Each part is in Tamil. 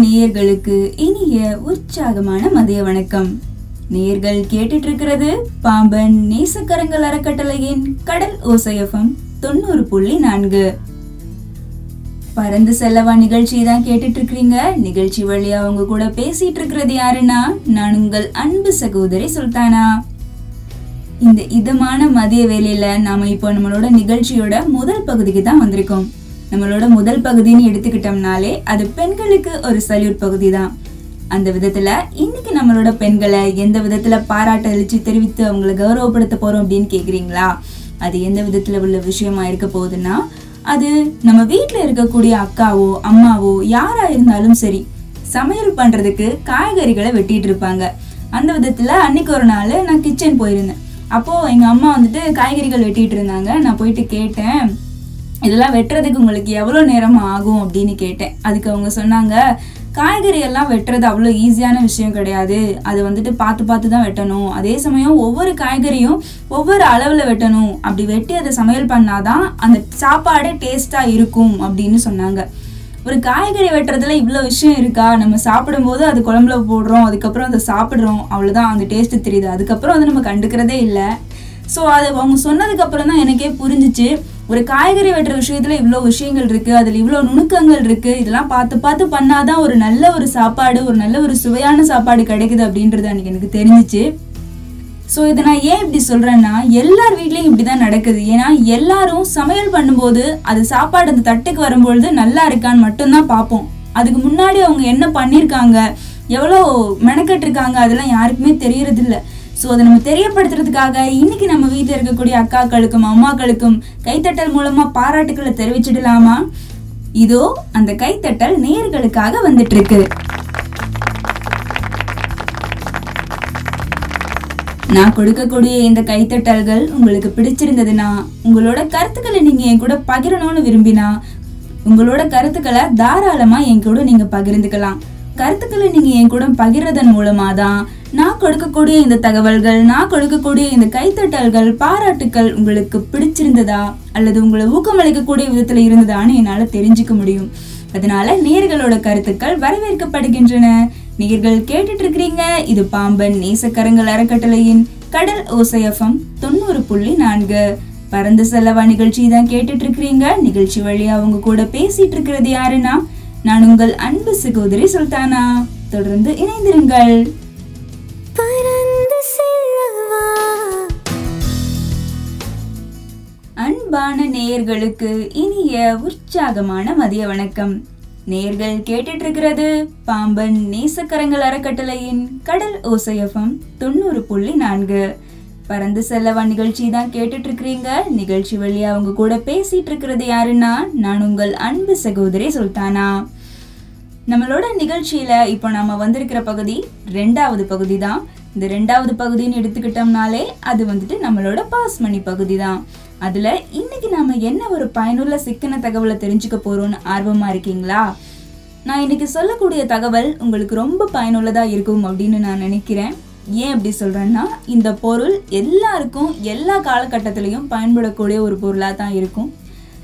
நேயர்களுக்கு இனிய உற்சாகமான மதிய வணக்கம். நேயர்கள் கேட்டுட்டு இருக்கிறது பாம்பன் நேசக்கரங்கள் அறக்கட்டளையின் கடல் ஓசையஃபம் தொண்ணூறு புள்ளி நான்கு. பறந்து செல்லவா நிகழ்ச்சி தான் கேட்டுட்டு இருக்கிறீங்க நிகழ்ச்சி வழியா அவங்க கூட பேசிட்டு இருக்கிறது யாருன்னா நான் உங்கள் அன்பு சகோதரி சுல்தானா. இந்த இதமான மதிய வேலையில நாம இப்போ நம்மளோட நிகழ்ச்சியோட முதல் பகுதிக்கு தான் வந்திருக்கோம். நம்மளோட முதல் பகுதின்னு எடுத்துக்கிட்டோம்னாலே அது பெண்களுக்கு ஒரு சல்யூட் பகுதி தான் அந்த விதத்துல இன்னைக்கு நம்மளோட பெண்களை எந்த விதத்துல பாராட்ட அழிச்சு தெரிவித்து அவங்களை கௌரவப்படுத்த போறோம் அப்படின்னு கேக்குறீங்களா? அது எந்த விதத்துல உள்ள விஷயமா இருக்க போகுதுன்னா அது நம்ம வீட்டுல இருக்கக்கூடிய அக்காவோ அம்மாவோ யாரா இருந்தாலும் சரி சமையல் பண்றதுக்கு காய்கறிகளை வெட்டிட்டு இருப்பாங்க. அந்த விதத்துல அன்னைக்கு ஒரு நாள் நான் கிச்சன் போயிருந்தேன். அப்போ எங்க அம்மா வந்துட்டு காய்கறிகள் வெட்டிட்டு இருந்தாங்க. நான் போயிட்டு கேட்டேன் இதெல்லாம் வெட்டுறதுக்கு உங்களுக்கு எவ்வளோ நேரம் ஆகும் அப்படின்னு கேட்டேன். அதுக்கு அவங்க சொன்னாங்க காய்கறி எல்லாம் வெட்டுறது அவ்வளோ ஈஸியான விஷயம் கிடையாது. அது வந்துட்டு பார்த்து பார்த்து தான் வெட்டணும். அதே சமயம் ஒவ்வொரு காய்கறியும் ஒவ்வொரு அளவில் வெட்டணும். அப்படி வெட்டி அதை சமையல் பண்ணாதான் அந்த சாப்பாடே டேஸ்ட்டாக இருக்கும் அப்படின்னு சொன்னாங்க. ஒரு காய்கறி வெட்டுறதுல இவ்வளோ விஷயம் இருக்கா? நம்ம சாப்பிடும்போது அது குழம்புல போடுறோம் அதுக்கப்புறம் அதை சாப்பிட்றோம். அவ்வளோதான் அந்த டேஸ்ட்டு தெரியுது. அதுக்கப்புறம் வந்து நம்ம கண்டுக்கிறதே இல்லை. ஸோ அது அவங்க சொன்னதுக்கு அப்புறம் தான் எனக்கே புரிஞ்சிச்சு. ஒரு காய்கறி வெட்டுற விஷயத்துல இவ்வளோ விஷயங்கள் இருக்கு அதில் இவ்வளோ நுணுக்கங்கள் இருக்கு இதெல்லாம் பார்த்து பார்த்து பண்ணாதான் ஒரு நல்ல ஒரு சாப்பாடு ஒரு நல்ல ஒரு சுவையான சாப்பாடு கிடைக்குது அப்படின்றது அன்னைக்கு எனக்கு தெரிஞ்சிச்சு. ஸோ இதை நான் ஏன் இப்படி சொல்றேன்னா எல்லார் வீட்லயும் இப்படிதான் நடக்குது. ஏன்னா எல்லாரும் சமையல் பண்ணும்போது அது சாப்பாடு அந்த தட்டுக்கு வரும்பொழுது நல்லா இருக்கான்னு மட்டும்தான் பார்ப்போம். அதுக்கு முன்னாடி அவங்க என்ன பண்ணியிருக்காங்க எவ்வளோ மெனக்கெட்டிருக்காங்க அதெல்லாம் யாருக்குமே தெரியறதில்லை. ஸோ அதை நம்ம தெரியப்படுத்துறதுக்காக இன்னைக்கு நம்ம வீட்டில் இருக்கக்கூடிய அக்காக்களுக்கும் அம்மாக்களுக்கும் கைத்தட்டல் மூலமா பாராட்டுக்களை தெரிவிச்சிடலாமா? இதோ அந்த கைத்தட்டல் நேர்களுக்காக வந்துட்டு இருக்கு நான் கொடுக்கக்கூடிய இந்த கைத்தட்டல்கள் உங்களுக்கு பிடிச்சிருந்ததுன்னா உங்களோட கருத்துக்களை நீங்க என் கூட பகிரணும்னு விரும்பினா உங்களோட கருத்துக்களை தாராளமா என் கூட நீங்க பகிர்ந்துக்கலாம். கருத்துக்களை நீங்க என் கூட பகிர்றதன் மூலமா தான் நான் கொடுக்கக்கூடிய இந்த தகவல்கள் நான் கொடுக்கக்கூடிய இந்த கைத்தட்டல்கள் பாராட்டுக்கள் உங்களுக்கு பிடிச்சிருந்ததா அல்லது உங்களை ஊக்கமளிக்கக்கூடிய விதத்துல இருந்ததான்னு என்னால தெரிஞ்சுக்க முடியும். அதனால நேர்களோட கருத்துக்கள் வரவேற்கப்படுகின்றன. நேர்கள் கேட்டுட்டு இருக்கிறீங்க இது பாம்பன் நேசக்கரங்கள் அறக்கட்டளையின் கடல் ஓசையஃபம் தொண்ணூறு புள்ளி நான்கு. பறந்து செல்லவா நிகழ்ச்சி தான் கேட்டுட்டு இருக்கிறீங்க நிகழ்ச்சி வழியா அவங்க கூட பேசிட்டு இருக்கிறது யாருன்னா நான் உங்கள் அன்பு சகோதரி சுல்தானா. தொடர்ந்து இணைந்திருங்கள். அன்பான நேயர்களுக்கு இனிய உற்சாகமான மதிய வணக்கம். நேயர்கள் கேட்டுட்டு இருக்கிறது பாம்பன் நேசக்கரங்கள் அறக்கட்டளையின் கடல் ஓசையஃபம் தொண்ணூறு புள்ளி நான்கு. பறந்து செல்லவா நிகழ்ச்சி தான் கேட்டுட்டு இருக்கிறீங்க நிகழ்ச்சி வழியா அவங்க கூட பேசிட்டு இருக்கிறது யாருன்னா நான் உங்கள் அன்பு சகோதரி சுல்தானா. நம்மளோட நிகழ்ச்சியில இப்போ நாம வந்திருக்கிற பகுதி ரெண்டாவது பகுதி தான். இந்த ரெண்டாவது பகுதின்னு எடுத்துக்கிட்டோம்னாலே அது வந்துட்டு நம்மளோட பாஸ் மணி பகுதி தான். அதுல இன்னைக்கு நாம என்ன ஒரு பயனுள்ள சிக்கன தகவலை தெரிஞ்சுக்க போறோம்னு ஆர்வமா இருக்கீங்களா? நான் இன்னைக்கு சொல்லக்கூடிய தகவல் உங்களுக்கு ரொம்ப பயனுள்ளதா இருக்கும் அப்படின்னு நான் நினைக்கிறேன். ஏன் அப்படி சொல்கிறேன்னா இந்த பொருள் எல்லாருக்கும் எல்லா காலகட்டத்திலையும் பயன்படக்கூடிய ஒரு பொருளாக தான் இருக்கும்.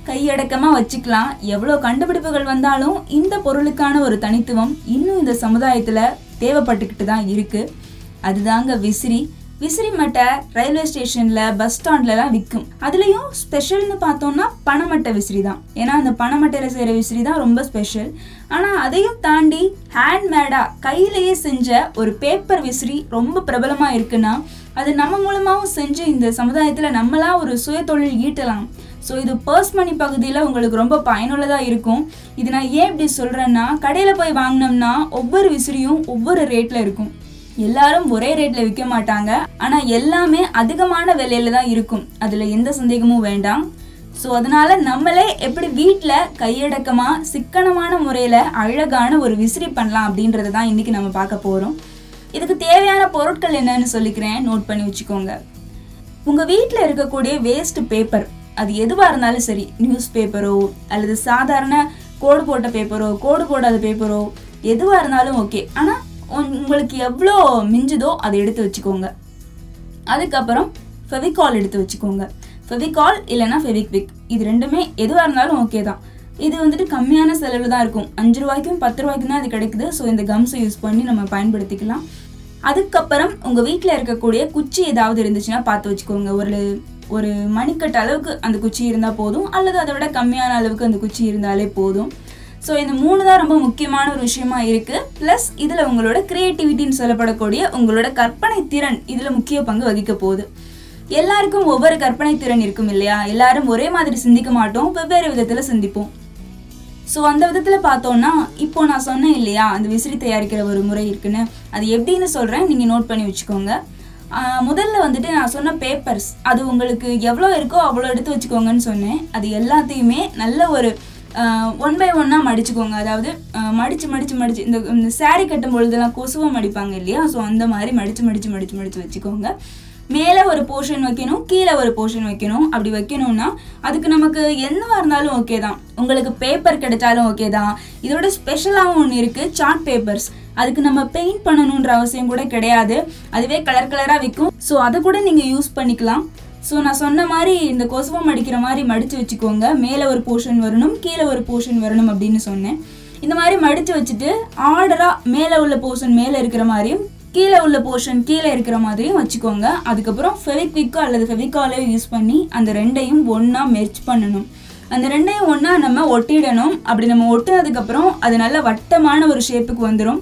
கையடக்கமாக வச்சுக்கலாம். எவ்வளோ கண்டுபிடிப்புகள் வந்தாலும் இந்த பொருளுக்கான ஒரு தனித்துவம் இன்னும் இந்த சமுதாயத்தில் தேவைப்பட்டுக்கிட்டு தான் இருக்குது அதுதாங்க விசிறி. விசிறிமட்டை ரயில்வே ஸ்டேஷன்ல பஸ் ஸ்டாண்ட்லலாம் விற்கும் அதுலயும் ஸ்பெஷல்னு பார்த்தோம்னா பணமட்டை விசிறி தான் ஏன்னா அந்த பனைமட்டையில செய்யற விசிறி தான் ரொம்ப ஸ்பெஷல். ஆனா அதையும் தாண்டி ஹேண்ட்மேடா கையிலேயே செஞ்ச ஒரு பேப்பர் விசிறி ரொம்ப பிரபலமா இருக்குன்னா அது நம்ம மூலமாவும் செஞ்சு இந்த சமுதாயத்துல நம்மளா ஒரு சுய தொழில் ஈட்டலாம். ஸோ இது பர்ஸ் மணி பகுதியில் உங்களுக்கு ரொம்ப பயனுள்ளதாக இருக்கும். இது நான் ஏன் இப்படி சொல்கிறேன்னா கடையில் போய் வாங்கினோம்னா ஒவ்வொரு விசிறியும் ஒவ்வொரு ரேட்டில் இருக்கும். எல்லாரும் ஒரே ரேட்ல விற்க மாட்டாங்க. ஆனா எல்லாமே அதிகமான விலையில தான் இருக்கும். அதுல எந்த சந்தேகமும் வேண்டாம். ஸோ அதனால நம்மளே எப்படி வீட்டில் கையடக்கமாக சிக்கனமான முறையில் அழகான ஒரு விசிறி பண்ணலாம் அப்படின்றத தான் இன்றைக்கி நம்ம பார்க்க போகிறோம் இதுக்கு தேவையான பொருட்கள் என்னன்னு சொல்லிக்கிறேன். நோட் பண்ணி வச்சுக்கோங்க. உங்கள் வீட்டில் இருக்கக்கூடிய வேஸ்ட் பேப்பர் அது எதுவாக இருந்தாலும் சரி நியூஸ் பேப்பரோ அல்லது சாதாரண கோடு போட்ட பேப்பரோ கோடு போடாத பேப்பரோ எதுவாக இருந்தாலும் ஓகே ஆனால் உங்களுக்கு எவ்வளோ மிஞ்சுதோ அதை எடுத்து வச்சுக்கோங்க. அதுக்கப்புறம் ஃபெவிகால் எடுத்து வச்சுக்கோங்க. ஃபெவிகால் இல்லைன்னா ஃபெவிக்விக் இது ரெண்டுமே எதுவாக இருந்தாலும் ஓகே தான். இது வந்துட்டு கம்மியான செலவில் தான் இருக்கும். அஞ்சு ரூபாய்க்கும் பத்து ரூபாய்க்கும் தான் அது கிடைக்குது. ஸோ இந்த கம்ஸை யூஸ் பண்ணி நம்ம பயன்படுத்திக்கலாம். அதுக்கப்புறம் உங்கள் வீட்டில் இருக்கக்கூடிய குச்சி ஏதாவது இருந்துச்சுன்னா பார்த்து வச்சுக்கோங்க. ஒரு ஒரு மணிக்கட்டு அளவுக்கு அந்த குச்சி இருந்தால் போதும். அல்லது அதை விட கம்மியான அளவுக்கு அந்த குச்சி இருந்தாலே போதும். ஸோ இந்த மூணு தான் ரொம்ப முக்கியமான ஒரு விஷயமா இருக்குது ப்ளஸ் இதில் உங்களோட க்ரியேட்டிவிட்டின்னு சொல்லப்படக்கூடிய உங்களோட கற்பனை திறன் இதில் முக்கிய பங்கு வகிக்க போகுது. எல்லாருக்கும் ஒவ்வொரு கற்பனை திறன் இருக்கும் இல்லையா? எல்லாரும் ஒரே மாதிரி சிந்திக்க மாட்டோம். வெவ்வேறு விதத்தில் சிந்திப்போம். ஸோ அந்த விதத்தில் பார்த்தோன்னா இப்போ நான் சொன்னேன் இல்லையா? அந்த விசிறி தயாரிக்கிற ஒரு முறை இருக்குன்னு. அது எப்படின்னு சொல்கிறேன் நீங்கள் நோட் பண்ணி வச்சுக்கோங்க. முதல்ல வந்துட்டு நான் சொன்ன பேப்பர்ஸ் அது உங்களுக்கு எவ்வளோ இருக்கோ அவ்வளோ எடுத்து வச்சுக்கோங்கன்னு சொன்னேன். அது எல்லாத்தையுமே நல்ல ஒரு ஒன் பை ஒன்னாக மடிச்சுக்கோங்க. அதாவது மடித்து மடிச்சு மடிச்சு மடிச்சு இந்த இந்த saree கட்டும் பொழுதெல்லாம் கொசுவை மடிப்பாங்க இல்லையா? ஸோ அந்த மாதிரி மடிச்சு மடிச்சு மடிச்சு மடிச்சு வச்சுக்கோங்க. மேலே ஒரு போர்ஷன் வைக்கணும் கீழே ஒரு போர்ஷன் வைக்கணும். அப்படி வைக்கணும்னா அதுக்கு நமக்கு என்னவா இருந்தாலும் ஓகே தான். உங்களுக்கு பேப்பர் கிடைச்சாலும் ஓகே தான். இதோட ஸ்பெஷலாகவும் ஒன்று இருக்குது சார்ட் பேப்பர்ஸ் அதுக்கு நம்ம பெயிண்ட் பண்ணணுன்ற அவசியம் கூட கிடையாது. அதுவே கலர் கலராக விற்கும். ஸோ அதை கூட நீங்கள் யூஸ் பண்ணிக்கலாம். ஸோ நான் சொன்ன மாதிரி இந்த கொசுவம் அடிக்கிற மாதிரி மடித்து வச்சுக்கோங்க. மேலே ஒரு போர்ஷன் வரணும் கீழே ஒரு போர்ஷன் வரணும் அப்படின்னு சொன்னேன். இந்த மாதிரி மடித்து வச்சுட்டு ஆர்டராக மேலே உள்ள போர்ஷன் மேலே இருக்கிற மாதிரியும் கீழே உள்ள போர்ஷன் கீழே இருக்கிற மாதிரியும் வச்சுக்கோங்க. அதுக்கப்புறம் ஃபெவிக்விக்கோ அல்லது ஃபெவிகாலோ யூஸ் பண்ணி அந்த ரெண்டையும் ஒன்றா மெர்ச் பண்ணணும். அந்த ரெண்டையும் ஒன்றா நம்ம ஒட்டிடணும். அப்படி நம்ம ஒட்டினதுக்கப்புறம் அது நல்ல வட்டமான ஒரு ஷேப்புக்கு வந்துடும்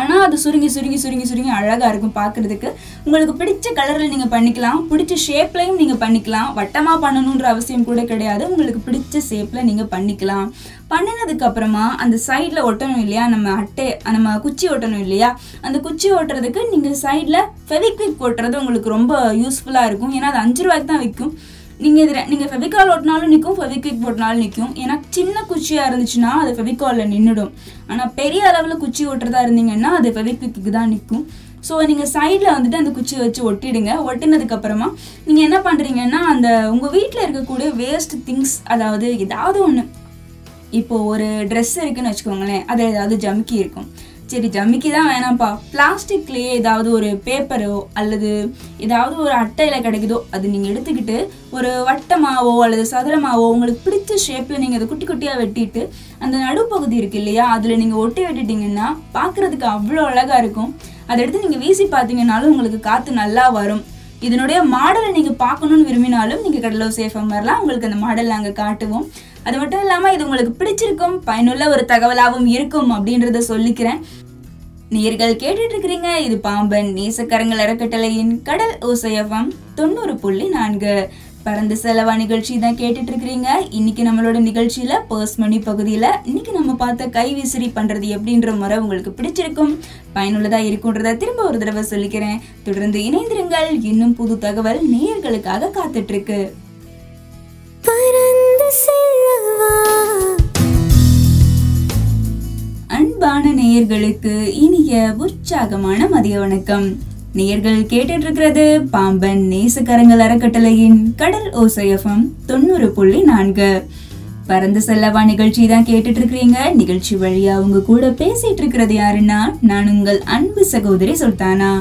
ஆனால் அது சுருங்கி சுருங்கி சுருங்கி சுருங்கி அழகாக இருக்கும் பார்க்குறதுக்கு. உங்களுக்கு பிடிச்ச கலரில் நீங்கள் பண்ணிக்கலாம். பிடிச்ச ஷேப்லையும் நீங்கள் பண்ணிக்கலாம். வட்டமாக பண்ணணுன்ற அவசியம் கூட கிடையாது. உங்களுக்கு பிடிச்ச ஷேப்பில் நீங்கள் பண்ணிக்கலாம். பண்ணினதுக்கப்புறமா அந்த சைடில் ஒட்டணும் இல்லையா? நம்ம அட்டை நம்ம குச்சி ஒட்டணும் இல்லையா? அந்த குச்சி ஒட்டுறதுக்கு நீங்கள் சைடில் ஃபெவிக்விக் ஒட்டுறது உங்களுக்கு ரொம்ப யூஸ்ஃபுல்லாக இருக்கும். ஏன்னா அது அஞ்சு ரூபாய்க்கு தான் விற்கும் நீங்கள் இதில் நீங்கள் ஃபெவிகால் ஒட்டினாலும் நிற்கும் ஃபெவிக்விக் ஓட்டினாலும் நிற்கும் ஏன்னா சின்ன குச்சியாக இருந்துச்சுன்னா அது ஃபெவிகாலில் நின்றுடும் ஆனால் பெரிய அளவில் குச்சி ஒட்டுறதா இருந்தீங்கன்னா அது ஃபெவிக்விக்கு தான் நிற்கும் ஸோ நீங்கள் சைடில் வந்துட்டு அந்த குச்சியை வச்சு ஒட்டிடுங்க. ஒட்டினதுக்கப்புறமா நீங்கள் என்ன பண்ணுறீங்கன்னா அந்த உங்கள் வீட்டில் இருக்கக்கூடிய வேஸ்ட் திங்ஸ் அதாவது ஏதாவது ஒன்று இப்போது ஒரு ட்ரெஸ் இருக்குன்னு வச்சுக்கோங்களேன் அது ஏதாவது ஜமுக்கி இருக்கும். சரி ஜமிக்கி தான் வேணாம்ப்பா. பிளாஸ்டிக்லேயே ஏதாவது ஒரு பேப்பரோ அல்லது ஏதாவது ஒரு அட்டையில் கிடைக்குதோ அது நீங்கள் எடுத்துக்கிட்டு ஒரு வட்டமாவோ அல்லது சதுரமாவோ உங்களுக்கு பிடிச்ச ஷேப்பில் நீங்கள் அதை குட்டி குட்டியாக வெட்டிட்டு அந்த நடுப்பகுதி இருக்கு இல்லையா அதில் நீங்கள் ஒட்டி விட்டுட்டீங்கன்னா பார்க்குறதுக்கு அவ்வளோ அழகாக இருக்கும். அதை எடுத்து நீங்கள் வீசி பார்த்தீங்கன்னாலும் உங்களுக்கு காற்று நல்லா வரும். இதனுடைய மாடலை நீங்கள் பார்க்கணுன்னு விரும்பினாலும் நீங்கள் கடலூர் சேஃபம் வரலாம். உங்களுக்கு அந்த மாடல் நாங்கள் காட்டுவோம். அது மட்டும் இல்லாமல் இது உங்களுக்கு பிடிச்சிருக்கும் பயனுள்ள ஒரு தகவலாகவும் இருக்கும் அப்படின்றத சொல்லிக்கிறேன். நேர்கள் கேட்டுட்டு இருக்கிறீங்க இது பாம்பன் நேசக்கரங்கள் அறக்கட்டளையின் கடல் ஓசையஃபம் தொண்ணூறு புள்ளி நான்கு. பறந்து செலவா நிகழ்ச்சி தான் கேட்டுட்டு இருக்கிறீங்க. இன்னைக்கு நம்மளோட நிகழ்ச்சியில பர்ஸ் மணி பகுதியில இன்னைக்கு நம்ம பார்த்த கை விசிறி பண்றது எப்படின்ற முறை உங்களுக்கு பிடிச்சிருக்கும். பயனுள்ளதா இருக்கும்ன்றத திரும்ப ஒரு தடவை சொல்லிக்கிறேன். தொடர்ந்து இணைந்திருங்கள். இன்னும் புது தகவல் நேயர்களுக்காக காத்துட்டு இருக்கு அன்பான நேயர்களுக்கு இனிய உற்சாகமான மதிய வணக்கம். நேயர்கள் கேட்டுட்டு இருக்கிறது பாம்பன் நேசக்கரங்கள் அறக்கட்டளையின் கடல் ஓசையம் தொண்ணூறு புள்ளி நான்கு. பறந்து செல்லவா நிகழ்ச்சி தான் கேட்டுட்டு இருக்கிறீங்க நிகழ்ச்சி வழியா உங்க கூட பேசிட்டு இருக்கிறது யாருன்னா நான் உங்கள் அன்பு சகோதரி சுல்தானா.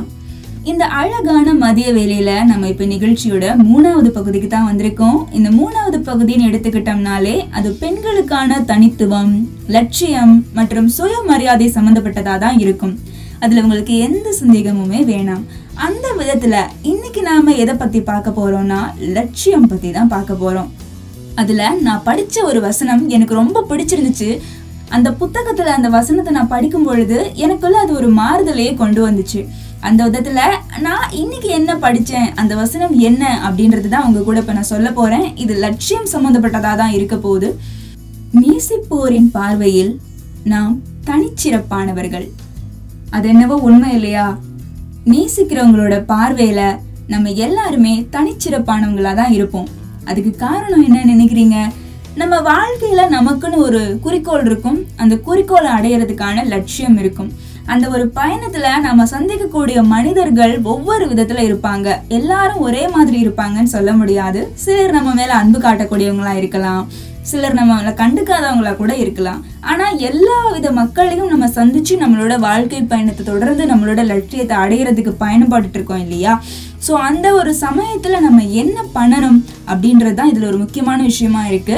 இந்த அழகான மதிய வேலையில நம்ம இப்ப நிகழ்ச்சியோட மூணாவது பகுதிக்கு தான் வந்திருக்கோம். இந்த மூணாவது பகுதின்னு எடுத்துக்கிட்டோம்னாலே அது பெண்களுக்கான தனித்துவம் லட்சியம் மற்றும் சுயமரியாதை சம்பந்தப்பட்டதா தான் இருக்கும். அதுல உங்களுக்கு எந்த சந்தேகமுமே வேணாம். அந்த விதத்துல இன்னைக்கு நாம எதை பத்தி பார்க்க போறோம்னா லட்சியம் பத்தி தான் பார்க்க போறோம். அதுல நான் படிச்ச ஒரு வசனம் எனக்கு ரொம்ப பிடிச்சிருந்துச்சு. அந்த புத்தகத்துல அந்த வசனத்தை நான் படிக்கும் பொழுது எனக்குள்ள அது ஒரு மாறுதலையே கொண்டு வந்துச்சு. அந்த விதத்தில் நான் இன்னைக்கு என்ன படித்தேன் அந்த வசனம் என்ன அப்படின்றது தான் உங்கள் கூட இப்போ நான் சொல்ல போகிறேன் இது லட்சியம் சம்மந்தப்பட்டதாக தான் இருக்க போகுது. நேசிப்போரின் பார்வையில் நாம் தனிச்சிறப்பானவர்கள். அது என்னவோ உண்மை இல்லையா? நேசிக்கிறவங்களோட பார்வையில் நம்ம எல்லாருமே தனிச்சிறப்பானவங்களாக தான் இருப்போம். அதுக்கு காரணம் என்ன நினைக்கிறீங்க? நம்ம வாழ்க்கையில் நமக்குன்னு ஒரு குறிக்கோள் இருக்கும். அந்த குறிக்கோளை அடையிறதுக்கான லட்சியம் இருக்கும். அந்த ஒரு பயணத்துல நம்ம சந்திக்கக்கூடிய மனிதர்கள் ஒவ்வொரு விதத்துல இருப்பாங்க. எல்லாரும் ஒரே மாதிரி இருப்பாங்கன்னு சொல்ல முடியாது. சிலர் நம்ம மேல அன்பு காட்டக்கூடியவங்களா இருக்கலாம். சிலர் நம்ம கண்டுக்காதவங்களா கூட இருக்கலாம். ஆனா எல்லா வித மக்களையும் நம்ம சந்திச்சு நம்மளோட வாழ்க்கை பயணத்தை தொடர்ந்து நம்மளோட லட்சியத்தை அடையிறதுக்கு பயணப்பட்டு இருக்கோம் இல்லையா? ஸோ அந்த ஒரு சமயத்துல நம்ம என்ன பண்ணணும் அப்படின்றது தான் இதுல ஒரு முக்கியமான விஷயமா இருக்கு.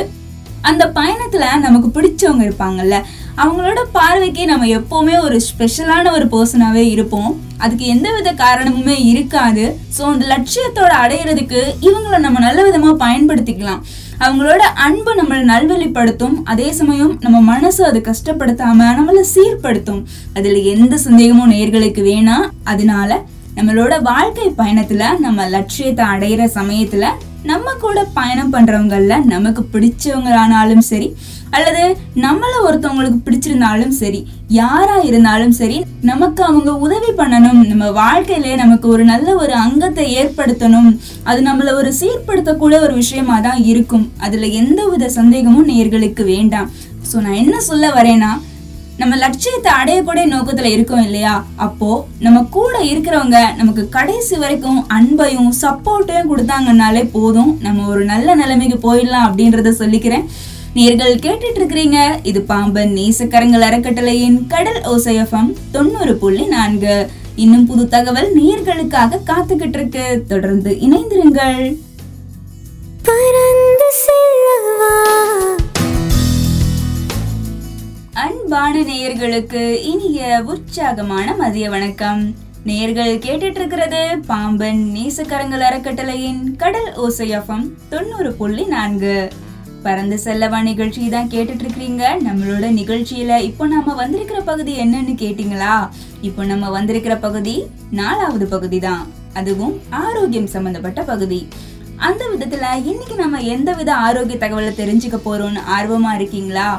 அந்த பயணத்துல நமக்கு பிடிச்சவங்க இருப்பாங்கல்ல. அவங்களோட பார்வைக்கு நம்ம எப்போவுமே ஒரு ஸ்பெஷலான ஒரு பர்சனாகவே இருப்போம். அதுக்கு எந்த வித காரணமுமே இருக்காது. ஸோ அந்த லட்சியத்தோட அடையிறதுக்கு இவங்களை நம்ம நல்ல விதமாக பயன்படுத்திக்கலாம். அவங்களோட அன்பு நம்மளை நல்வழிப்படுத்தும். அதே சமயம் நம்ம மனசு அது கஷ்டப்படுத்தாம நம்மள சீர்படுத்தும். அதில் எந்த சந்தேகமும் நேர்களுக்கு வேணாம். அதனால நம்மளோட வாழ்க்கை பயணத்துல நம்ம லட்சியத்தை அடையிற சமயத்துல நம்ம கூட பயணம் பண்றவங்கல்ல நமக்கு பிடிச்சவங்களானாலும் சரி அல்லது நம்மள ஒருத்தவங்களுக்கு பிடிச்சிருந்தாலும் சரி யாரா இருந்தாலும் சரி நமக்கு அவங்க உதவி பண்ணணும். நம்ம வாழ்க்கையில நமக்கு ஒரு நல்ல ஒரு அங்கத்தை ஏற்படுத்தணும். அது நம்மள ஒரு சீர்படுத்தக்கூடிய ஒரு விஷயமா தான் இருக்கும். அதுல எந்த வித சந்தேகமும் நேர்களுக்கு வேண்டாம். ஸோ நான் என்ன சொல்ல வரேன்னா நம்ம லட்சியத்தை அடையக்கூடிய நோக்கத்துல இருக்கோம் இல்லையா? அப்போ நம்ம கூட இருக்கிறவங்க நமக்கு கடைசி வரைக்கும் அன்பையும் சப்போர்ட்டையும் கொடுத்தாங்கன்னாலே போதும். நம்ம ஒரு நல்ல நிலைமைக்கு போயிடலாம் அப்படின்றத சொல்லிக்கிறேன். நேர்கள் கேட்டுட்டு இருக்கிறீங்க இது பாம்பன் நேசக்கரங்கள் அறக்கட்டளையின் கடல் ஓசையம் தொண்ணூறு புள்ளி நான்கு. இன்னும் புது தகவல் நேர்களுக்காக காத்துக்கிட்டு இருக்கு தொடர்ந்து இணைந்திருங்கள். அன்பான நேயர்களுக்கு இனிய உற்சாகமான மதிய வணக்கம். நேயர்கள் கேட்டுட்டு இருக்கிறது பாம்பன் நேசக்கரங்கள் அறக்கட்டளையின் கடல் ஓசையஃபம் தொண்ணூறு புள்ளி நான்கு. பறந்து செல்லவா நிகழ்ச்சி தான் கேட்டுட்டு இருக்கிறீங்க நம்மளோட நிகழ்ச்சியில இப்போ நாம வந்திருக்கிற பகுதி என்னன்னு கேட்டீங்களா? இப்போ நம்ம வந்திருக்கிற பகுதி நாலாவது பகுதி தான். அதுவும் ஆரோக்கியம் சம்பந்தப்பட்ட பகுதி. அந்த விதத்துல இன்னைக்கு நம்ம எந்த வித ஆரோக்கிய தகவலை தெரிஞ்சுக்க போறோம்னு ஆர்வமா இருக்கீங்களா?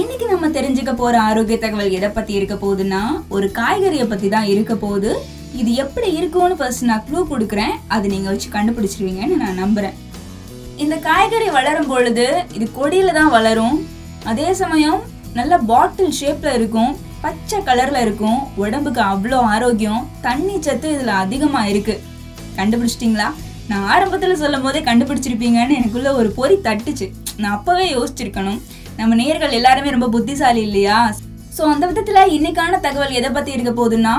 இன்னைக்கு நம்ம தெரிஞ்சுக்க போற ஆரோக்கிய தகவல் எதை பத்தி இருக்க போகுதுன்னா ஒரு காய்கறியை பத்தி தான் இருக்க போகுது. இது எப்படி இருக்கும்னு ஃபர்ஸ்ட் நான் க்ளூ கொடுக்குறேன். அது நீங்க வச்சு கண்டுபிடிச்சிருவீங்கன்னு நான் நம்புறேன். இந்த காய்கறி வளரும் பொழுது இது கொடியில தான் வளரும். அதே சமயம் நல்ல பாட்டில் ஷேப்ல இருக்கும். பச்சை கலர்ல இருக்கும். உடம்புக்கு அவ்வளோ ஆரோக்கியம். தண்ணி சத்து இதுல அதிகமா இருக்கு. கண்டுபிடிச்சிட்டிங்களா? நான் ஆரம்பத்துல சொல்லும் போதே கண்டுபிடிச்சிருப்பீங்கன்னு எனக்குள்ள ஒரு பொறி தட்டுச்சு. நான் அப்பவே யோசிச்சிருக்கணும். நம்ம நேர்கள் எல்லாருமே ரொம்ப புத்திசாலி இல்லையா? ஸோ அந்த விதத்துல இன்னைக்கான தகவல் எதை பத்தி இருக்க போகுதுன்னா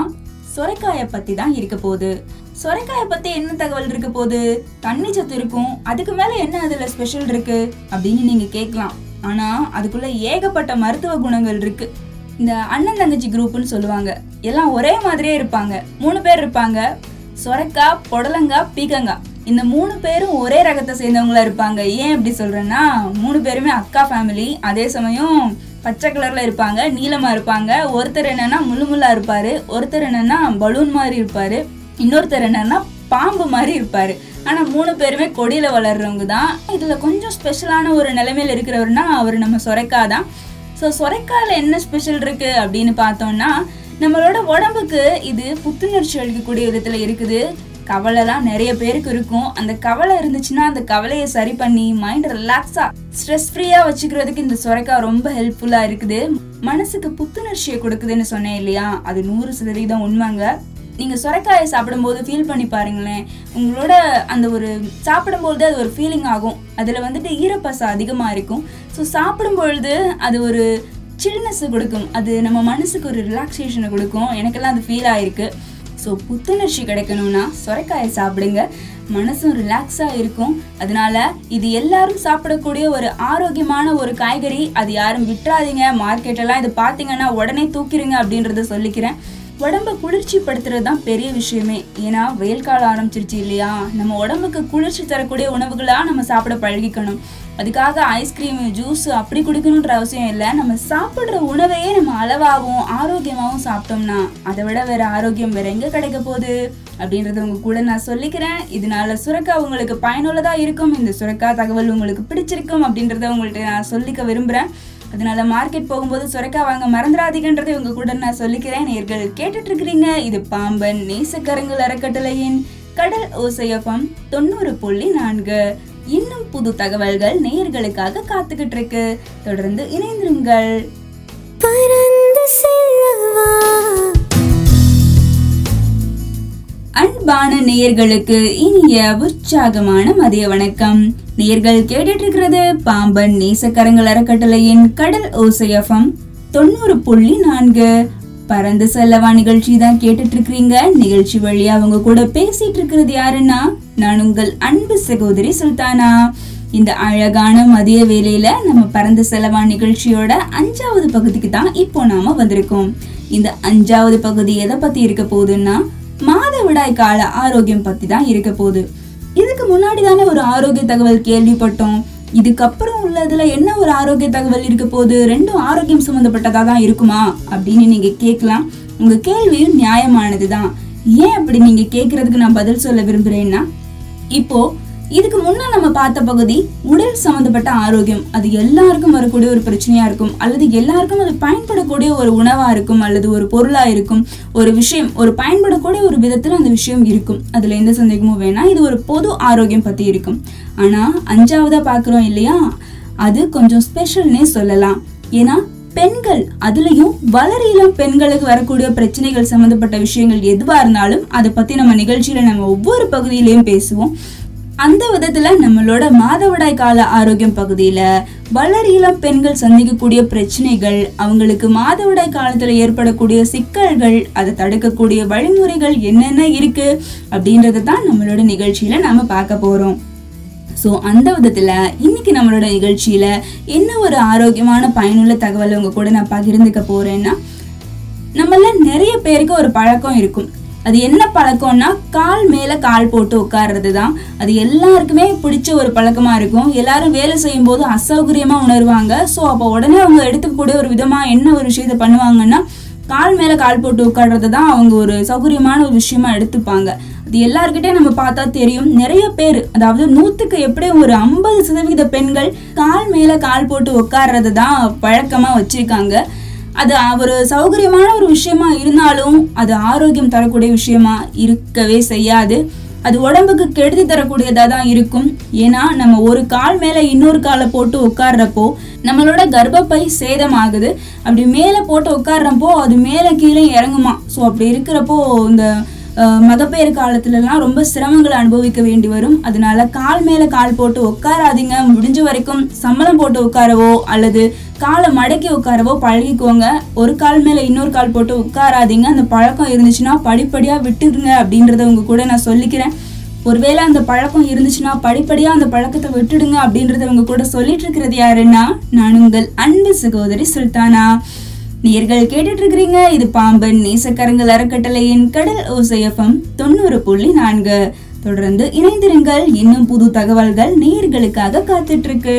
சொரைக்காயை பத்தி தான் இருக்க போகுது. சொரைக்காயை பத்தி என்ன தகவல் இருக்க போகுது? தண்ணி சத்து இருக்கும். அதுக்கு மேல என்ன அதுல ஸ்பெஷல் இருக்கு? அப்படின்னு நீங்க கேட்கலாம். ஆனா அதுக்குள்ள ஏகப்பட்ட மருத்துவ குணங்கள் இருக்கு. இந்த அண்ணன் தங்கச்சி குரூப்னு சொல்லுவாங்க. எல்லாம் ஒரே மாதிரியே இருப்பாங்க. மூணு பேர் இருப்பாங்க. சொரக்காய் புடலங்காய் பீக்கங்காய் இந்த மூணு பேரும் ஒரே ரகத்தை சேர்ந்தவங்களா இருப்பாங்க. ஏன் இப்படி சொல்றேன்னா மூணு பேருமே அக்கா ஃபேமிலி அதே சமயம் பச்சை கலர்ல இருப்பாங்க நீளமா இருப்பாங்க. ஒருத்தர் என்னன்னா முள்ளு முள்ளா இருப்பாரு ஒருத்தர் என்னன்னா பலூன் மாதிரி இருப்பாரு இன்னொருத்தர் என்னன்னா பாம்பு மாதிரி இருப்பாரு. ஆனா மூணு பேருமே கொடியில வளர்றவங்க தான். இதுல கொஞ்சம் ஸ்பெஷலான ஒரு நிலைமையில இருக்கிறவர்னா அவர் நம்ம சொரைக்கா தான் ஸோ சொரைக்காயில் என்ன ஸ்பெஷல் இருக்கு அப்படின்னு பார்த்தோம்னா நம்மளோட உடம்புக்கு இது புத்துணர்ச்சி அளிக்கக்கூடிய விதத்துல இருக்குது. கவலைலாம் நிறைய பேருக்கு இருக்கும். அந்த கவலை இருந்துச்சுன்னா அந்த கவலையை சரி பண்ணி மைண்ட் ரிலாக்ஸா ஸ்ட்ரெஸ் ஃப்ரீயா வச்சுக்கிறதுக்கு இந்த சுரைக்காய் ரொம்ப ஹெல்ப்ஃபுல்லா இருக்குது. மனசுக்கு புத்துணர்ச்சியை கொடுக்குதுன்னு சொன்னேன் இல்லையா? அது நூறு சதவீதம் உண்மைங்க. நீங்க சுரைக்காயை சாப்பிடும்போது ஃபீல் பண்ணி பாருங்களேன். உங்களோட அந்த ஒரு சாப்பிடும்பொழுது அது ஒரு ஃபீலிங் ஆகும். அதுல வந்துட்டு ஈரப்பசம் அதிகமா இருக்கும். ஸோ சாப்பிடும் பொழுது அது ஒரு சில்னஸ் கொடுக்கும். அது நம்ம மனசுக்கு ஒரு ரிலாக்ஸேஷனை கொடுக்கும். எனக்கெல்லாம் அது ஃபீல் ஆயிருக்கு. ஸோ புத்துணர்ச்சி கிடைக்கணும்னா சுரைக்காயை சாப்பிடுங்க. மனசும் ரிலாக்ஸாக இருக்கும். அதனால இது எல்லாரும் சாப்பிடக்கூடிய ஒரு ஆரோக்கியமான ஒரு காய்கறி. அது யாரும் விட்டுறாதீங்க மார்க்கெட்டெல்லாம் இது பார்த்தீங்கன்னா உடனே தூக்கிடுங்க அப்படின்றத சொல்லிக்கிறேன். உடம்ப குளிர்ச்சி படுத்துறது தான் பெரிய விஷயமே. ஏன்னா வெயில் காலம் ஆரம்பிச்சிருச்சு இல்லையா? நம்ம உடம்புக்கு குளிர்ச்சி தரக்கூடிய உணவுகளா நம்ம சாப்பிட பழகிக்கணும். அதுக்காக ஐஸ்கிரீம் ஜூஸ் அப்படி குடிக்கணுன்ற அவசியம் இல்லை. நம்ம சாப்பிட்ற உணவையே நம்ம அளவாகவும் ஆரோக்கியமாகவும் சாப்பிட்டோம்னா அதை விட வேற ஆரோக்கியம் வேற எங்க கிடைக்க போகுது? அப்படின்றத உங்க கூட நான் சொல்லிக்கிறேன். இதனால சுரக்கா உங்களுக்கு பயனுள்ளதா இருக்கும். இந்த சுரக்கா தகவல் உங்களுக்கு பிடிச்சிருக்கும் அப்படின்றத உங்கள்கிட்ட நான் சொல்லிக்க விரும்புறேன். அதனால மார்க்கெட் போகும்போது சுரக்காய் வாங்க மறந்துடாதீங்கன்றதை உங்க கூட நான் சொல்லிக்கிறேன். நேர்கள் கேட்டுட்டு இருக்கிறீங்க இது பாம்பன் நேசக்கரங்கள் அறக்கட்டளையின் கடல் ஓசையப்பம் தொண்ணூறு புள்ளி நான்கு. இன்னும் புது தகவல்கள் நேயர்களுக்காக காத்துக்கிட்டு இருக்கு தொடர்ந்து இணைந்திருங்கள். அன்பான நேயர்களுக்கு இனிய உற்சாகமான மதிய வணக்கம். நேயர்கள் கேட்டுட்டு இருக்கிறது பாம்பன் நேசக்கரங்கள் அறக்கட்டளையின் கடல் ஓசையஃபம் தொண்ணூறு புள்ளி நான்கு. பறந்து செல்லவா நிகழ்ச்சி தான் கேட்டுட்டு இருக்கிறீங்க நிகழ்ச்சி வழியா அவங்க கூட பேசிட்டு இருக்கிறது யாருன்னா நான் உங்கள் அன்பு சகோதரி சுல்தானா. இந்த அழகான மதிய வேலையில நம்ம பறந்த செலவா நிகழ்ச்சியோட அஞ்சாவது பகுதிக்கு தான் இப்போ நாம வந்திருக்கோம். இந்த அஞ்சாவது பகுதி எதை பத்தி இருக்க போகுதுன்னா மாதவிடாய் கால ஆரோக்கியம் பத்தி தான் இருக்க போகுது. இதுக்கு முன்னாடி தானே ஒரு ஆரோக்கிய தகவல் கேள்விப்பட்டோம். இதுக்கப்புறம் உள்ளதுல என்ன ஒரு ஆரோக்கிய தகவல் இருக்க போகுது? ரெண்டும் ஆரோக்கியம் சம்மந்தப்பட்டதா தான் இருக்குமா? அப்படின்னு நீங்க கேட்கலாம். உங்க கேள்வியும் நியாயமானதுதான். ஏன் அப்படி நீங்க கேக்குறதுக்கு நான் பதில் சொல்ல விரும்புறேன்னா இப்போ இதுக்கு முன்ன நம்ம பார்த்த பகுதி உடல் சம்பந்தப்பட்ட ஆரோக்கியம். அது எல்லாருக்கும் வரக்கூடிய ஒரு பிரச்சனையா இருக்கும். அல்லது எல்லாருக்கும் அது பயன்படக்கூடிய ஒரு உணவா இருக்கும். அல்லது ஒரு பொருளா இருக்கும். ஒரு விஷயம் ஒரு பயன்படக்கூடிய ஒரு விதத்துல அந்த விஷயம் இருக்கும். அதுல எந்த சந்தேகமும் வேணாம். இது ஒரு பொது ஆரோக்கியம் பத்தி இருக்கும். ஆனா அஞ்சாவதா பாக்குறோம் இல்லையா? அது கொஞ்சம் ஸ்பெஷல்னே சொல்லலாம். ஏன்னா பெண்கள் அதுலயும் வளர இளம் பெண்களுக்கு வரக்கூடிய பிரச்சனைகள் சம்பந்தப்பட்ட விஷயங்கள் எதுவா இருந்தாலும் அதை பத்தி நம்ம நிகழ்ச்சியில நம்ம ஒவ்வொரு பகுதியிலையும் பேசுவோம். அந்த விதத்துல நம்மளோட மாதவிடாய் கால ஆரோக்கியம் பகுதியில வளர இளம் பெண்கள் சந்திக்கக்கூடிய பிரச்சனைகள் அவங்களுக்கு மாதவிடாய் காலத்துல ஏற்படக்கூடிய சிக்கல்கள் அதை தடுக்கக்கூடிய வழிமுறைகள் என்னென்ன இருக்கு அப்படின்றத தான் நம்மளோட நிகழ்ச்சியில நாம பார்க்க போறோம். ஸோ அந்த விதத்தில் இன்னைக்கு நம்மளோட நிகழ்ச்சியில் என்ன ஒரு ஆரோக்கியமான பயனுள்ள தகவலை உங்க கூட நான் பகிர்ந்துக்க போறேன்னா நம்மள நிறைய பேருக்கு ஒரு பழக்கம் இருக்கும். அது என்ன பழக்கம்னா கால் மேல கால் போட்டு உட்கார்றது தான் அது எல்லாருக்குமே பிடிச்ச ஒரு பழக்கமா இருக்கும். எல்லாரும் வேலை செய்யும் போது அசௌகரியமா உணர்வாங்க. ஸோ அப்போ உடனே அவங்க எடுத்துக்கக்கூடிய ஒரு விதமா என்ன ஒரு விஷயத்த பண்ணுவாங்கன்னா கால் மேல கால் போட்டு உட்கார்றது தான் அவங்க ஒரு சௌகரியமான ஒரு விஷயமா எடுத்துப்பாங்க. அது எல்லாருக்கிட்டே நம்ம பார்த்தா தெரியும். நிறைய பேர் அதாவது நூத்துக்கு எப்படியும் ஒரு ஐம்பது சதவீத பெண்கள் கால் மேல கால் போட்டு உட்கார்றது தான் பழக்கமா வச்சிருக்காங்க. அது ஒரு சௌகரியமான ஒரு விஷயமா இருந்தாலும் அது ஆரோக்கியம் தரக்கூடிய விஷயமா இருக்கவே செய்யாது. அது உடம்புக்கு கெடுதி தரக்கூடியதா தான் இருக்கும். ஏன்னா நம்ம ஒரு கால் மேல இன்னொரு காலை போட்டு உட்கார்றப்போ நம்மளோட கர்ப்பப்பை சேதமாகுது. அப்படி மேலே போட்டு உட்கார்றப்போ அது மேலே கீழே இறங்குமா. ஸோ அப்படி இருக்கிறப்போ இந்த மகப்பேறு காலத்துலலாம் ரொம்ப சிரமங்களை அனுபவிக்க வேண்டி வரும். அதனால கால் மேலே கால் போட்டு உட்காராதீங்க முடிஞ்ச வரைக்கும் சம்பளம் போட்டு உட்காரவோ அல்லது காலை மடக்கி உட்காரவோ பழகிக்கோங்க. ஒரு கால் மேலே இன்னொரு கால் போட்டு உட்காராதீங்க அந்த பழக்கம் இருந்துச்சுன்னா படிப்படியாக விட்டுருங்க அப்படின்றத உங்க கூட நான் சொல்லிக்கிறேன். ஒருவேளை அந்த பழக்கம் இருந்துச்சுன்னா படிப்படியா அந்த பழக்கத்தை விட்டுடுங்க அப்படின்றத உங்க கூட சொல்லிட்டு இருக்கிறது யாருன்னா நான் உங்கள் அன்பு சகோதரி சுல்தானா. நேர்கள் கேட்டுட்டு இருக்கிறீங்க இது பாம்பன் நேசக்கரங்கள் அறக்கட்டளையின் கடல் ஓசையஃபம் தொண்ணூறு புள்ளி நான்கு. தொடர்ந்து இணைந்திருங்கள். இன்னும் புது தகவல்கள் நேயர்களுக்காக காத்துட்டு இருக்கு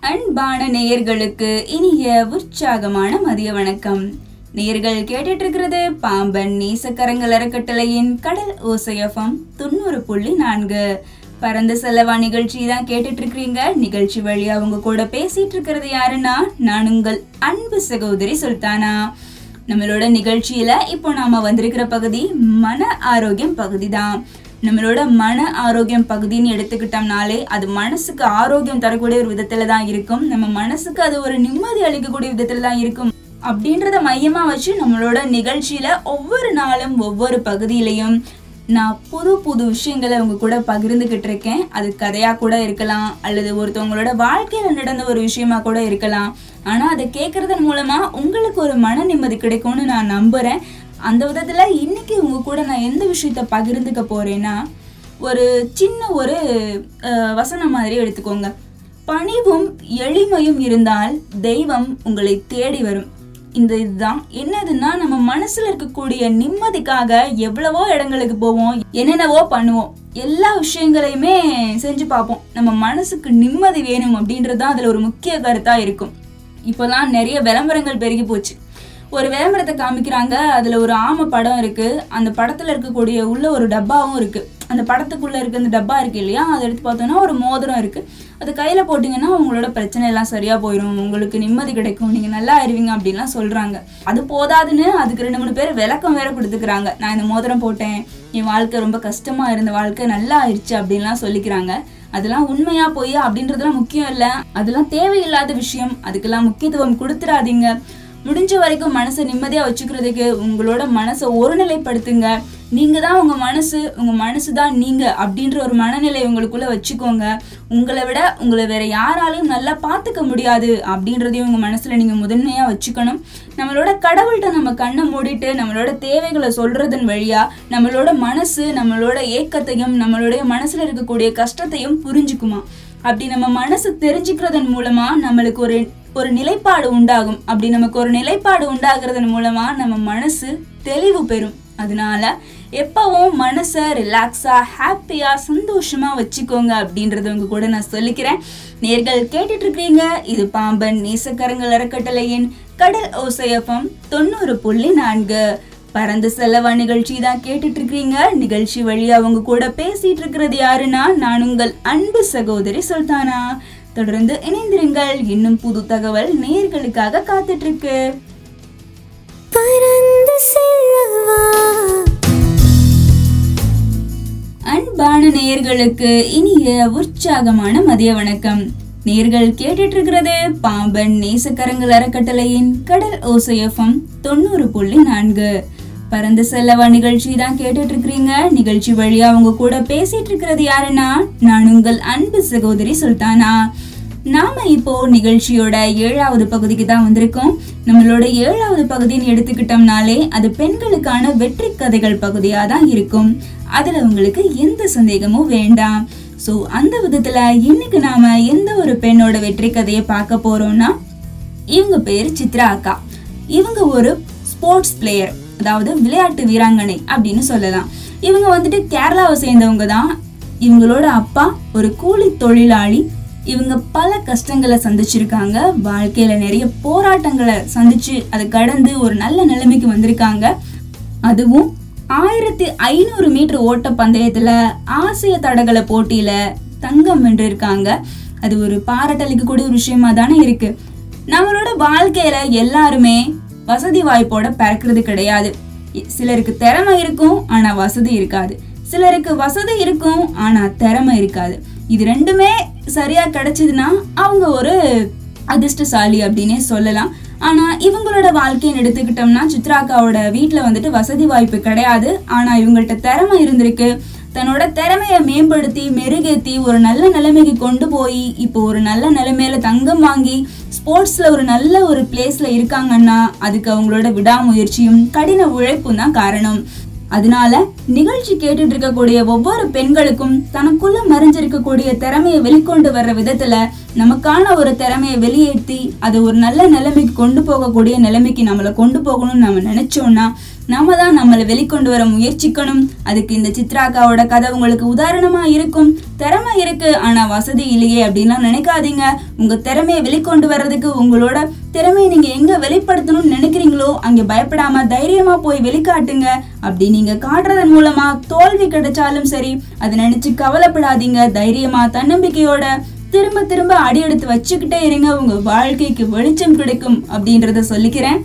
அன்பான நேயர்களுக்கு இனிய உற்சாகமான மதிய வணக்கம். நேயர்கள் கேட்டுட்டு இருக்கிறது பாம்பன் நேசக்கரங்கள் அறக்கட்டளையின் கடல் ஓசையஃபம் தொண்ணூறு புள்ளி நான்கு. பரந்த செலவா நிகழ்ச்சி தான் கேட்டுட்டு இருக்கிறீங்க நிகழ்ச்சி வழியா அவங்க கூட பேசிட்டு இருக்கிறது யாருன்னா நான் உங்கள் அன்பு சகோதரி சுல்தானா. நம்மளோட நிகழ்ச்சியில இப்போ நாம வந்திருக்கிற பகுதி மன ஆரோக்கியம் பகுதி தான். நம்மளோட மன ஆரோக்கியம் பகுதின்னு எடுத்துக்கிட்டோம்னாலே அது மனசுக்கு ஆரோக்கியம் தரக்கூடிய ஒரு விதத்துல தான் இருக்கும். நம்ம மனசுக்கு அது ஒரு நிம்மதி அளிக்கக்கூடிய விதத்துல தான் இருக்கும். அப்படின்றத மையமா வச்சு நம்மளோட நிகழ்ச்சியில ஒவ்வொரு நாளும் ஒவ்வொரு பகுதியிலையும் நான் புது புது விஷயங்களை உங்க கூட பகிர்ந்துகிட்டு இருக்கேன். அது கதையா கூட இருக்கலாம் அல்லது ஒருத்தவங்களோட வாழ்க்கையில நடந்த ஒரு விஷயமா கூட இருக்கலாம். ஆனா அதை கேட்கறதன் மூலமா உங்களுக்கு ஒரு மன நிம்மதி கிடைக்கும்னு நான் நம்புறேன். அந்த விதத்துல இன்னைக்கு உங்க கூட நான் எந்த விஷயத்த பகிர்ந்துக்க போறேன்னா ஒரு சின்ன ஒரு வசனம் மாதிரி எடுத்துக்கோங்க. பணிவும் எளிமையும் இருந்தால் தெய்வம் உங்களை தேடி வரும். இந்த இதுதான். என்னதுன்னா நம்ம மனசுல இருக்கக்கூடிய நிம்மதிக்காக எவ்வளவோ இடங்களுக்கு போவோம் என்னென்னவோ பண்ணுவோம். எல்லா விஷயங்களையுமே செஞ்சு பார்ப்போம். நம்ம மனசுக்கு நிம்மதி வேணும் அப்படின்றது தான் அதில் ஒரு முக்கிய கருத்தாக இருக்கும். இப்போலாம் நிறைய விளம்பரங்கள் பெருகி போச்சு. ஒரு விளம்பரத்தை காமிக்கிறாங்க. அதில் ஒரு ஆமை படம் இருக்குது அந்த படத்தில் இருக்கக்கூடிய உள்ள ஒரு டப்பாவும் இருக்குது அந்த படத்துக்குள்ளே இருக்க அந்த டப்பா இருக்கு இல்லையா? அதை எடுத்து பார்த்தோன்னா ஒரு மோதிரம் இருக்குது அது கையில் போட்டிங்கன்னா உங்களோட பிரச்சனை எல்லாம் சரியாக போயிடும் உங்களுக்கு நிம்மதி கிடைக்கும். நீங்கள் நல்லா அறிவிங்க அப்படின்லாம் சொல்கிறாங்க அது போதாதுன்னு அதுக்கு ரெண்டு மூணு பேர் விளக்கம் வேற கொடுத்துக்கிறாங்க. நான் இந்த மோதிரம் போட்டேன். என் வாழ்க்கை ரொம்ப கஷ்டமாக இருந்த வாழ்க்கை நல்லா ஆயிடுச்சு அப்படின்லாம் சொல்லிக்கிறாங்க. அதெல்லாம் உண்மையா போய் அப்படின்றதுலாம் முக்கியம் இல்லை. அதெல்லாம் தேவையில்லாத விஷயம். அதுக்கெல்லாம் முக்கியத்துவம் கொடுத்துடாதீங்க முடிஞ்ச வரைக்கும் மனசை நிம்மதியாக வச்சுக்கிறதுக்கு உங்களோட மனசை ஒருநிலைப்படுத்துங்க. நீங்கள் தான் உங்கள் மனசு உங்கள் மனசு தான் நீங்கள் அப்படின்ற ஒரு மனநிலை உங்களுக்குள்ளே வச்சுக்கோங்க. உங்களை விட உங்களை வேற யாராலையும் நல்லா பார்த்துக்க முடியாது அப்படின்றதையும் உங்கள் மனசில் நீங்கள் முதன்மையாக வச்சுக்கணும். நம்மளோட கடவுள்கிட்ட நம்ம கண்ணை மூடிட்டு நம்மளோட தேவைகளை சொல்கிறதன் வழியாக நம்மளோட மனசு நம்மளோட ஏக்கத்தையும் நம்மளுடைய மனசில் இருக்கக்கூடிய கஷ்டத்தையும் புரிஞ்சுக்குமா? அப்படி நம்ம மனசு தெரிஞ்சுக்கிறதன் மூலமாக நம்மளுக்கு ஒரு ஒரு நிலைப்பாடு உண்டாகும். அப்படி நமக்கு ஒரு நிலைப்பாடு உண்டாகிறதன் மூலமாக நம்ம மனசு தெளிவு பெறும். அதனால எப்பவும் மனசை ரிலாக்ஸாக ஹாப்பியாக சந்தோஷமாக வச்சுக்கோங்க அப்படின்றத உங்க கூட நான் சொல்லிக்கிறேன். நேர்கள் கேட்டுட்டு இருக்கிறீங்க இது பாம்பன் நேசக்கரங்கள் அறக்கட்டளையின் கடல் ஓசையப்பம் தொண்ணூறு புள்ளி நான்கு. பறந்து செல்லவா நிகழ்ச்சி தான் கேட்டுட்டு இருக்கீங்க நிகழ்ச்சி வழியா அவங்க கூட பேசிட்டு இருக்கிறது யாருன்னா நான் உங்கள் அன்பு சகோதரி சுல்தானா. தொடர்ந்து இணைந்திருங்கள். இன்னும் புது தகவல் நேர்களுக்காக காத்துட்டு இருக்கு பறந்து செல்லவா? அன்பான நேயர்களுக்கு இனிய உற்சாகமான மதிய வணக்கம். நேர்கள் கேட்டுட்டு இருக்கிறது பாம்பன் நேசக்கரங்கள் அறக்கட்டளையின் கடல் ஓசையஃபம் தொண்ணூறு புள்ளி நான்கு. பறந்து செல்லவா நிகழ்ச்சி தான் கேட்டுட்டு இருக்கிறீங்க நிகழ்ச்சி வழியா அவங்க கூட பேசிட்டு இருக்கிறது யாருன்னா நான் உங்கள் அன்பு சகோதரி சுல்தானா. நாம இப்போ நிகழ்ச்சியோட ஏழாவது பகுதிக்கு தான் வந்திருக்கோம். நம்மளோட ஏழாவது பகுதின்னு எடுத்துக்கிட்டோம்னாலே அது பெண்களுக்கான வெற்றி கதைகள் பகுதியா தான் இருக்கும். அதுல உங்களுக்கு எந்த சந்தேகமும் வேண்டாம். சோ அந்த விதத்துல இன்னைக்கு நாம எந்த ஒரு பெண்ணோட வெற்றி கதையை பார்க்க போறோம்னா இவங்க பேர் சித்ரா அக்கா. இவங்க ஒரு ஸ்போர்ட்ஸ் பிளேயர் அதாவது விளையாட்டு வீராங்கனை அப்படின்னு சொல்லலாம். இவங்க வந்துட்டு கேரளாவை சேர்ந்தவங்க தான். இவங்களோட அப்பா ஒரு கூலி தொழிலாளி இவங்க பல கஷ்டங்களை சந்திச்சிருக்காங்க. வாழ்க்கையில நிறைய போராட்டங்களை சந்திச்சு அதை கடந்து ஒரு நல்ல நிலைமைக்கு வந்திருக்காங்க. அதுவும் ஆயிரத்தி ஐநூறு மீட்டர் ஓட்ட பந்தயத்துல ஆசிய தடகள போட்டியில தங்கம் வென்றிருக்காங்க. அது ஒரு பாராட்டளிக்க கூடிய ஒரு விஷயமா தானே இருக்கு. நம்மளோட வாழ்க்கையில எல்லாருமே வசதி வாய்ப்போட பிறக்கிறது கிடையாது. இ- சிலருக்கு திறமை இருக்கும் ஆனா வசதி இருக்காது. சிலருக்கு வசதி இருக்கும் ஆனா திறமை இருக்காது. இது ரெண்டுமே சரியா கிடைச்சதுன்னா அவங்க ஒரு அதிர்ஷ்டசாலி அப்படின்னே சொல்லலாம். ஆனா இவங்களோட வாழ்க்கைன்னு எடுத்துக்கிட்டோம்னா சித்ராக்காவோட வீட்டில் வந்துட்டு வசதி வாய்ப்பு கிடையாது. ஆனா இவங்கள்ட்ட திறமை இருந்திருக்கு. தன்னோட திறமையை மேம்படுத்தி மெருகேத்தி ஒரு நல்ல நிலைமைக்கு கொண்டு போய் இப்போ ஒரு நல்ல நிலைமையில தங்கம் வாங்கி ஸ்போர்ட்ஸ்ல ஒரு நல்ல ஒரு பிளேஸ்ல இருக்காங்கன்னா அதுக்கு அவங்களோட விடாமுயற்சியும் கடின உழைப்பும் தான் காரணம். அதனால நிகழ்ச்சி கேட்டுட்டு இருக்கக்கூடிய ஒவ்வொரு பெண்களுக்கும் தனக்குள்ள மறைஞ்சிருக்கக்கூடிய திறமையை வெளிக்கொண்டு வர்ற விதத்துல நமக்கான ஒரு திறமையை வெளியேற்றி அதை ஒரு நல்ல நிலைமைக்கு கொண்டு போகக்கூடிய நிலைமைக்கு நம்மளை கொண்டு போகணும்னு நம்ம நினைச்சோம்னா நாம தான் நம்மளை வெளிக்கொண்டு வர முயற்சிக்கணும். அதுக்கு இந்த சித்ராக்காவோட கதை உங்களுக்கு உதாரணமா இருக்கும். திறமை இருக்கு ஆனா வசதி இல்லையே அப்படின்லாம் நினைக்காதீங்க. உங்க திறமையை வெளிக்கொண்டு வர்றதுக்கு உங்களோட திறமையை நீங்க எங்க வெளிப்படுத்தணும்னு நினைக்கிறீங்களோ அங்க பயப்படாம தைரியமா போய் வெளிக்காட்டுங்க. அப்படி நீங்க காட்டுறதன் மூலமா தோல்வி கிடைச்சாலும் சரி அதை நினைச்சு கவலைப்படாதீங்க. தைரியமா தன்னம்பிக்கையோட திரும்ப திரும்ப அடி எடுத்து வச்சுக்கிட்டே இருங்க. உங்க வாழ்க்கைக்கு வெளிச்சம் கிடைக்கும் அப்படின்றத சொல்லிக்கிறேன்.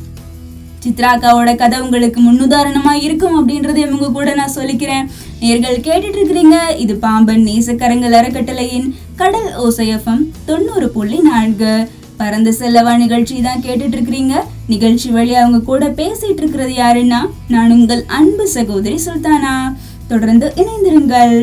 சித்ராக்காவோட கதை உங்களுக்கு முன்னுதாரணமாக இருக்கும் அப்படின்றத இவங்க கூட நான் சொல்லிக்கிறேன். நேர்கள் கேட்டுட்டு இருக்கிறீங்க இது பாம்பன் நேசக்கரங்கள் அறக்கட்டளையின் கடல் ஓசையஃபம் தொண்ணூறு புள்ளி நான்கு. பறந்து செல்லவா நிகழ்ச்சி தான் கேட்டுட்டு இருக்கிறீங்க நிகழ்ச்சி வழி அவங்க கூட பேசிட்டு இருக்கிறது யாருன்னா நான் உங்கள் அன்பு சகோதரி சுல்தானா. தொடர்ந்து இணைந்திருங்கள்.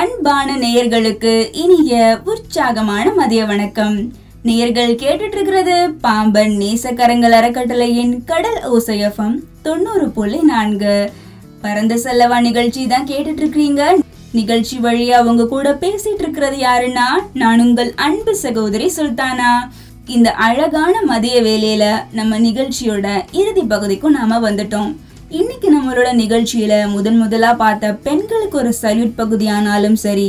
அன்பான நேயர்களுக்கு இனிய உற்சாகமான மதிய வணக்கம். நேயர்கள் கேட்டுட்டு இருக்கிறது பாம்பன் நேசக்கரங்கள் அறக்கட்டளையின் கடல் ஓசையஃபம் தொண்ணூறு புள்ளி நான்கு. பரந்த செல்லவா நிகழ்ச்சி தான் கேட்டுட்டு இருக்கிறீங்க நிகழ்ச்சி வழியா அவங்க கூட பேசிட்டு இருக்கிறது யாருன்னா நான் உங்கள் அன்பு சகோதரி சுல்தானா. இந்த அழகான மதிய வேலையில நம்ம நிகழ்ச்சியோட இறுதி பகுதிக்கும் நாம வந்துட்டோம். இன்னைக்கு நம்மளோட நிகழ்ச்சியில முதன் முதலா பார்த்த பெண்களுக்கு ஒரு சல்யூட் பகுதியானாலும் சரி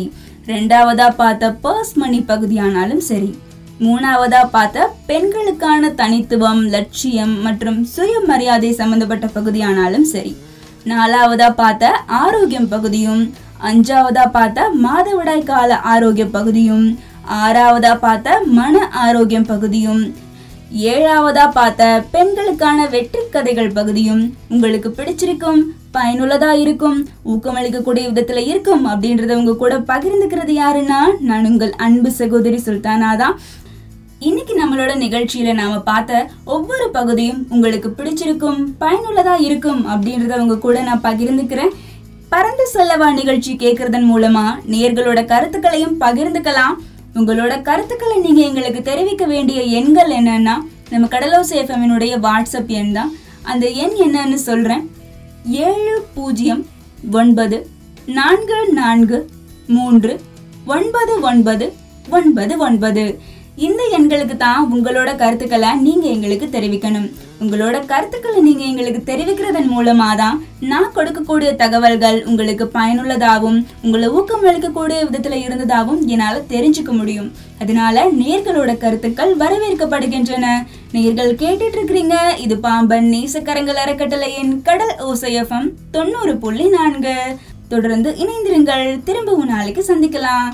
ரெண்டாவதா பார்த்த பர்ஸ் மணி பகுதியானாலும் சரி மூணாவதா பார்த்த பெண்களுக்கான தனித்துவம் லட்சியம் மற்றும் சுயமரியாதை சம்பந்தப்பட்ட பகுதியானாலும் சரி நாலாவதா பார்த்த ஆரோக்கியம் பகுதியும் அஞ்சாவதா பார்த்த மாதவிடாய் கால ஆரோக்கிய பகுதியும் ஆறாவதா பார்த்த மன ஆரோக்கியம் பகுதியும் ஏழாவதா பார்த்த பெண்களுக்கான வெற்றி கதைகள் பகுதியும் உங்களுக்கு பிடிச்சிருக்கும் பயனுள்ளதா இருக்கும் ஊக்கமளிக்கக்கூடிய விதத்துல இருக்கும் அப்படின்றத உங்க கூட பகிர்ந்துக்கிறது யாருன்னா நான் உங்கள் அன்பு சகோதரி சுல்தானா தான். இன்னைக்கு நம்மளோட நிகழ்ச்சியில நாம பார்த்த ஒவ்வொரு பகுதியும் உங்களுக்கு பிடிச்சிருக்கும் பயனுள்ளதா இருக்கும் அப்படின்றத உங்க கூட நான் பகிர்ந்துக்கிறேன். பறந்து செல்லவா நிகழ்ச்சி கேட்கறதன் மூலமா நேர்களோட கருத்துக்களையும் பகிர்ந்துக்கலாம். உங்களோட கருத்துக்களை நீங்க எங்களுக்கு தெரிவிக்க வேண்டிய எண்கள் என்னன்னா நம்ம கடலோசை எஃப்எம்னுடைய வாட்ஸ்அப் எண் தான். அந்த எண் என்னன்னு சொல்றேன். ஏழு பூஜ்ஜியம் ஒன்பது நான்கு நான்கு மூன்று ஒன்பது ஒன்பது ஒன்பது ஒன்பது. இந்த எண்களுக்கு தான் உங்களோட கருத்துக்களை நீங்க எங்களுக்கு தெரிவிக்கணும். உங்களோட கருத்துக்களை நீங்க எங்களுக்கு தெரிவிக்கிறதன் மூலமா தான் நான் கொடுக்கக்கூடிய தகவல்கள் உங்களுக்கு பயனுள்ளதாகவும் உங்களை ஊக்கமளிக்கக்கூடிய விதத்துல இருந்ததாகவும் என்னால தெரிஞ்சுக்க முடியும். அதனால நேர்களோட கருத்துக்கள் வரவேற்கப்படுகின்றன. நேர்கள் கேட்டுட்டு இருக்கிறீங்க இது பாம்பன் நேசக்கரங்கள் அறக்கட்டளையின் கடல் ஓசையஃபம் தொண்ணூறு புள்ளி நான்கு. தொடர்ந்து இணைந்திருங்கள் திரும்பவும் நாளைக்கு சந்திக்கலாம்.